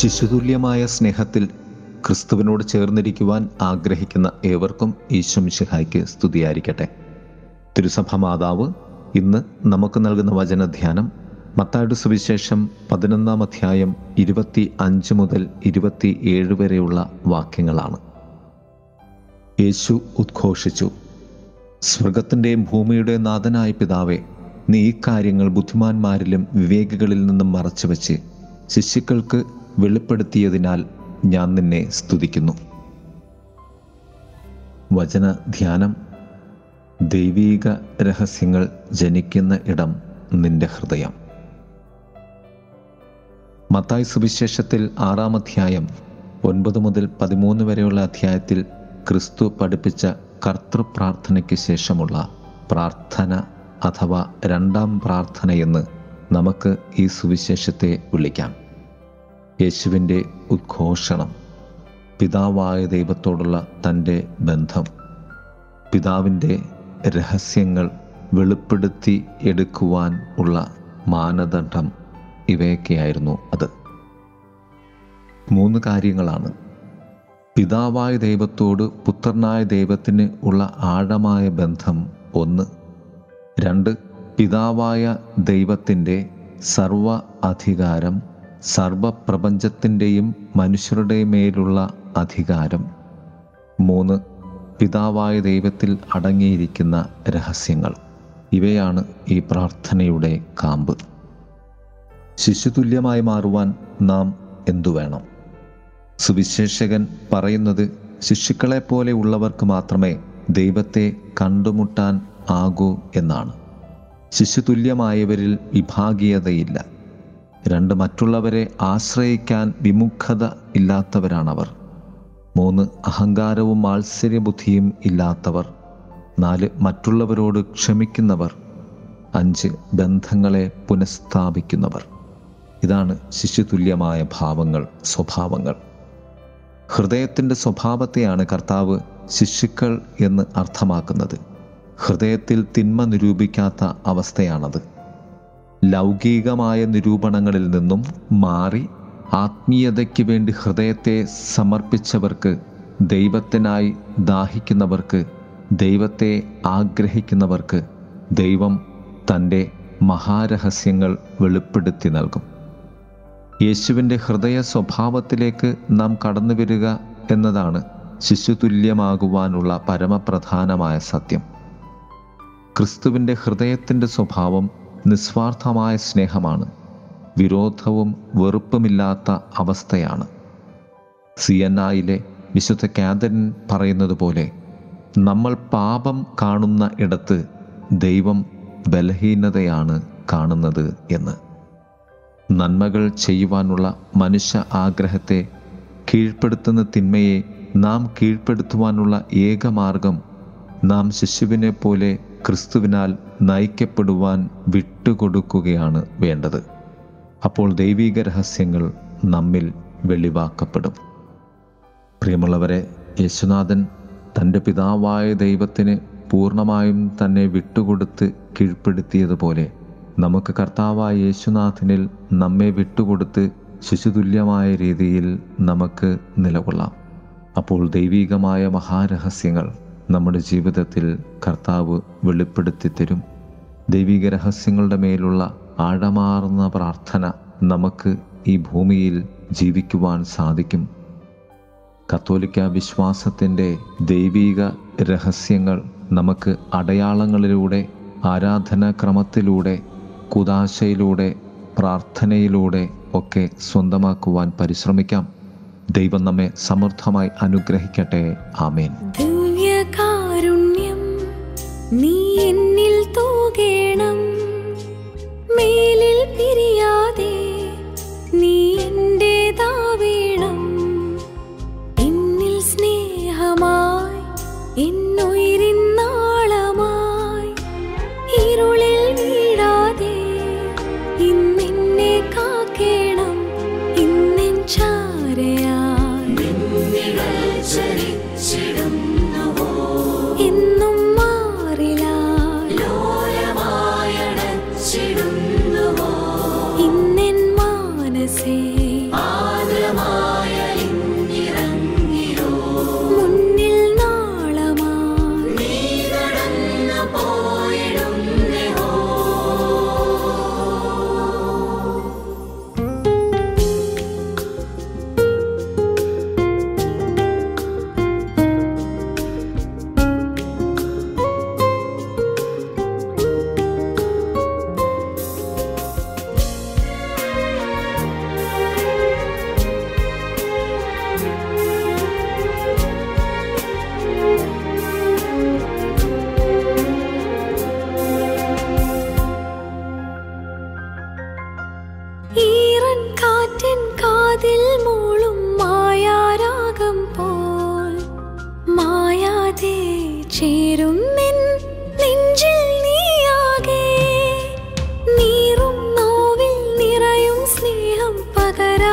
ശിശുതുല്യമായ സ്നേഹത്തിൽ ക്രിസ്തുവിനോട് ചേർന്നിരിക്കുവാൻ ആഗ്രഹിക്കുന്ന ഏവർക്കും ഈശ്വമിഷിഹായ്ക്ക് സ്തുതിയായിരിക്കട്ടെ. തിരുസഭ മാതാവ് ഇന്ന് നമുക്ക് നൽകുന്ന വചനധ്യാനം മത്തായുടെ സുവിശേഷം പതിനൊന്നാം അധ്യായം ഇരുപത്തി അഞ്ച് മുതൽ ഇരുപത്തി ഏഴ് വരെയുള്ള വാക്യങ്ങളാണ്. യേശു ഉദ്ഘോഷിച്ചു സ്വർഗത്തിന്റെയും ഭൂമിയുടെ നാഥനായ പിതാവെ നീ ഈ കാര്യങ്ങൾ ബുദ്ധിമാന്മാരിലും വിവേകികളിൽ നിന്നും മറച്ചുവെച്ച് ശിശുക്കൾക്ക് വെളിപ്പെടുത്തിയതിനാൽ ഞാൻ നിന്നെ സ്തുതിക്കുന്നു. വചന ധ്യാനം. ദൈവീക രഹസ്യങ്ങൾ ജനിക്കുന്ന ഇടം നിന്റെ ഹൃദയം. മത്തായി സുവിശേഷത്തിൽ ആറാം അധ്യായം ഒൻപത് മുതൽ പതിമൂന്ന് വരെയുള്ള അധ്യായത്തിൽ ക്രിസ്തു പഠിപ്പിച്ച കർത്തൃപ്രാർത്ഥനയ്ക്ക് ശേഷമുള്ള പ്രാർത്ഥന അഥവാ രണ്ടാം പ്രാർത്ഥനയെന്ന് നമുക്ക് ഈ സുവിശേഷത്തെ വിളിക്കാം. യേശുവിന്റെ ഉദ്ഘോഷണം പിതാവായ ദൈവത്തോടുള്ള തന്റെ ബന്ധം പിതാവിന്റെ രഹസ്യങ്ങൾ വെളിപ്പെടുത്തി എടുക്കുവാൻ ഉള്ള മാനദണ്ഡം ഇവയൊക്കെയായിരുന്നു അത്. മൂന്ന് കാര്യങ്ങളാണ്. പിതാവായ ദൈവത്തോട് പുത്രനായ ദൈവത്തിന് ഉള്ള ആഴമായ ബന്ധം ഒന്ന്. രണ്ട് പിതാവായ ദൈവത്തിന്റെ സർവ അധികാരം സർവപ്രപഞ്ചത്തിന്റെയും മനുഷ്യരുടെ മേലുള്ള അധികാരം. മൂന്ന് പിതാവായ ദൈവത്തിൽ അടങ്ങിയിരിക്കുന്ന രഹസ്യങ്ങൾ. ഇവയാണ് ഈ പ്രാർത്ഥനയുടെ കാമ്പ്. ശിശുതുല്യമായി മാറുവാൻ നാം എന്തു വേണം? സുവിശേഷകൻ പറയുന്നത് ശിശുക്കളെപ്പോലെ ഉള്ളവർക്ക് മാത്രമേ ദൈവത്തെ കണ്ടുമുട്ടാൻ ആകൂ എന്നാണ്. ശിശുതുല്യമായവരിൽ വിഭാഗീയതയില്ല. രണ്ട് മറ്റുള്ളവരെ ആശ്രയിക്കാൻ വിമുഖത ഇല്ലാത്തവരാണവർ. മൂന്ന് അഹങ്കാരവും മാത്സര്യബുദ്ധിയും ഇല്ലാത്തവർ. നാല് മറ്റുള്ളവരോട് ക്ഷമിക്കുന്നവർ. അഞ്ച് ബന്ധങ്ങളെ പുനഃസ്ഥാപിക്കുന്നവർ. ഇതാണ് ശിശുതുല്യമായ ഭാവങ്ങൾ സ്വഭാവങ്ങൾ. ഹൃദയത്തിന്റെ സ്വഭാവത്തെയാണ് കർത്താവ് ശിശുക്കൾ എന്ന് അർത്ഥമാക്കുന്നത്. ഹൃദയത്തിൽ തിന്മ നിരൂപിക്കാത്ത അവസ്ഥയാണത്. ലൗകികമായ നിരൂപണങ്ങളിൽ നിന്നും മാറി ആത്മീയതയ്ക്ക് വേണ്ടി ഹൃദയത്തെ സമർപ്പിച്ചവർക്ക് ദൈവത്തിനായി ദാഹിക്കുന്നവർക്ക് ദൈവത്തെ ആഗ്രഹിക്കുന്നവർക്ക് ദൈവം തന്റെ മഹാരഹസ്യങ്ങൾ വെളിപ്പെടുത്തി നൽകും. യേശുവിന്റെ ഹൃദയ സ്വഭാവത്തിലേക്ക് നാം കടന്നു വരിക എന്നതാണ് ശിശുതുല്യമാകുവാനുള്ള പരമപ്രധാനമായ സത്യം. ക്രിസ്തുവിന്റെ ഹൃദയത്തിന്റെ സ്വഭാവം നിസ്വാർത്ഥമായ സ്നേഹമാണ്. വിരോധവും വെറുപ്പുമില്ലാത്ത അവസ്ഥയാണ്. സി എൻ ആയിലെ വിശുദ്ധ കാതറിൻ പറയുന്നത് പോലെ നമ്മൾ പാപം കാണുന്ന ഇടത്ത് ദൈവം ബലഹീനതയാണ് കാണുന്നത് എന്ന്. നന്മകൾ ചെയ്യുവാനുള്ള മനുഷ്യ ആഗ്രഹത്തെ കീഴ്പ്പെടുത്തുന്ന തിന്മയെ നാം കീഴ്പ്പെടുത്തുവാനുള്ള ഏക മാർഗം നാം ശിശുവിനെ പോലെ ക്രിസ്തുവിനാൽ നയിക്കപ്പെടുവാൻ വിട്ടുകൊടുക്കുകയാണ് വേണ്ടത്. അപ്പോൾ ദൈവീക രഹസ്യങ്ങൾ നമ്മിൽ വെളിവാക്കപ്പെടും. പ്രിയമുള്ളവരെ യേശുനാഥൻ തന്റെ പിതാവായ ദൈവത്തിന് പൂർണമായും തന്നെ വിട്ടുകൊടുത്ത് കീഴ്പ്പെടുത്തിയതുപോലെ നമുക്ക് കർത്താവായ യേശുനാഥനിൽ നമ്മെ വിട്ടുകൊടുത്ത് ശിശുതുല്യമായ രീതിയിൽ നമുക്ക് നിലകൊള്ളാം. അപ്പോൾ ദൈവീകമായ മഹാരഹസ്യങ്ങൾ നമ്മുടെ ജീവിതത്തിൽ കർത്താവ് വെളിപ്പെടുത്തി തരും. ദൈവിക രഹസ്യങ്ങളുടെ മേലുള്ള ആഴമാർന്ന പ്രാർത്ഥന നമുക്ക് ഈ ഭൂമിയിൽ ജീവിക്കുവാൻ സാധിക്കും. കത്തോലിക്ക വിശ്വാസത്തിന്റെ ദൈവിക രഹസ്യങ്ങൾ നമുക്ക് അടയാളങ്ങളിലൂടെ ആരാധനാക്രമത്തിലൂടെ കുതാശയിലൂടെ പ്രാർത്ഥനയിലൂടെ ഒക്കെ സ്വന്തമാക്കുവാൻ പരിശ്രമിക്കാം. ദൈവം നമ്മെ സമൃദ്ധമായി അനുഗ്രഹിക്കട്ടെ. ആമേൻ. നീ എന്നിൽ തൂകേണം. മേലിൽ നീറും നോവിൽ നിറയും സ്നേഹം പകരാ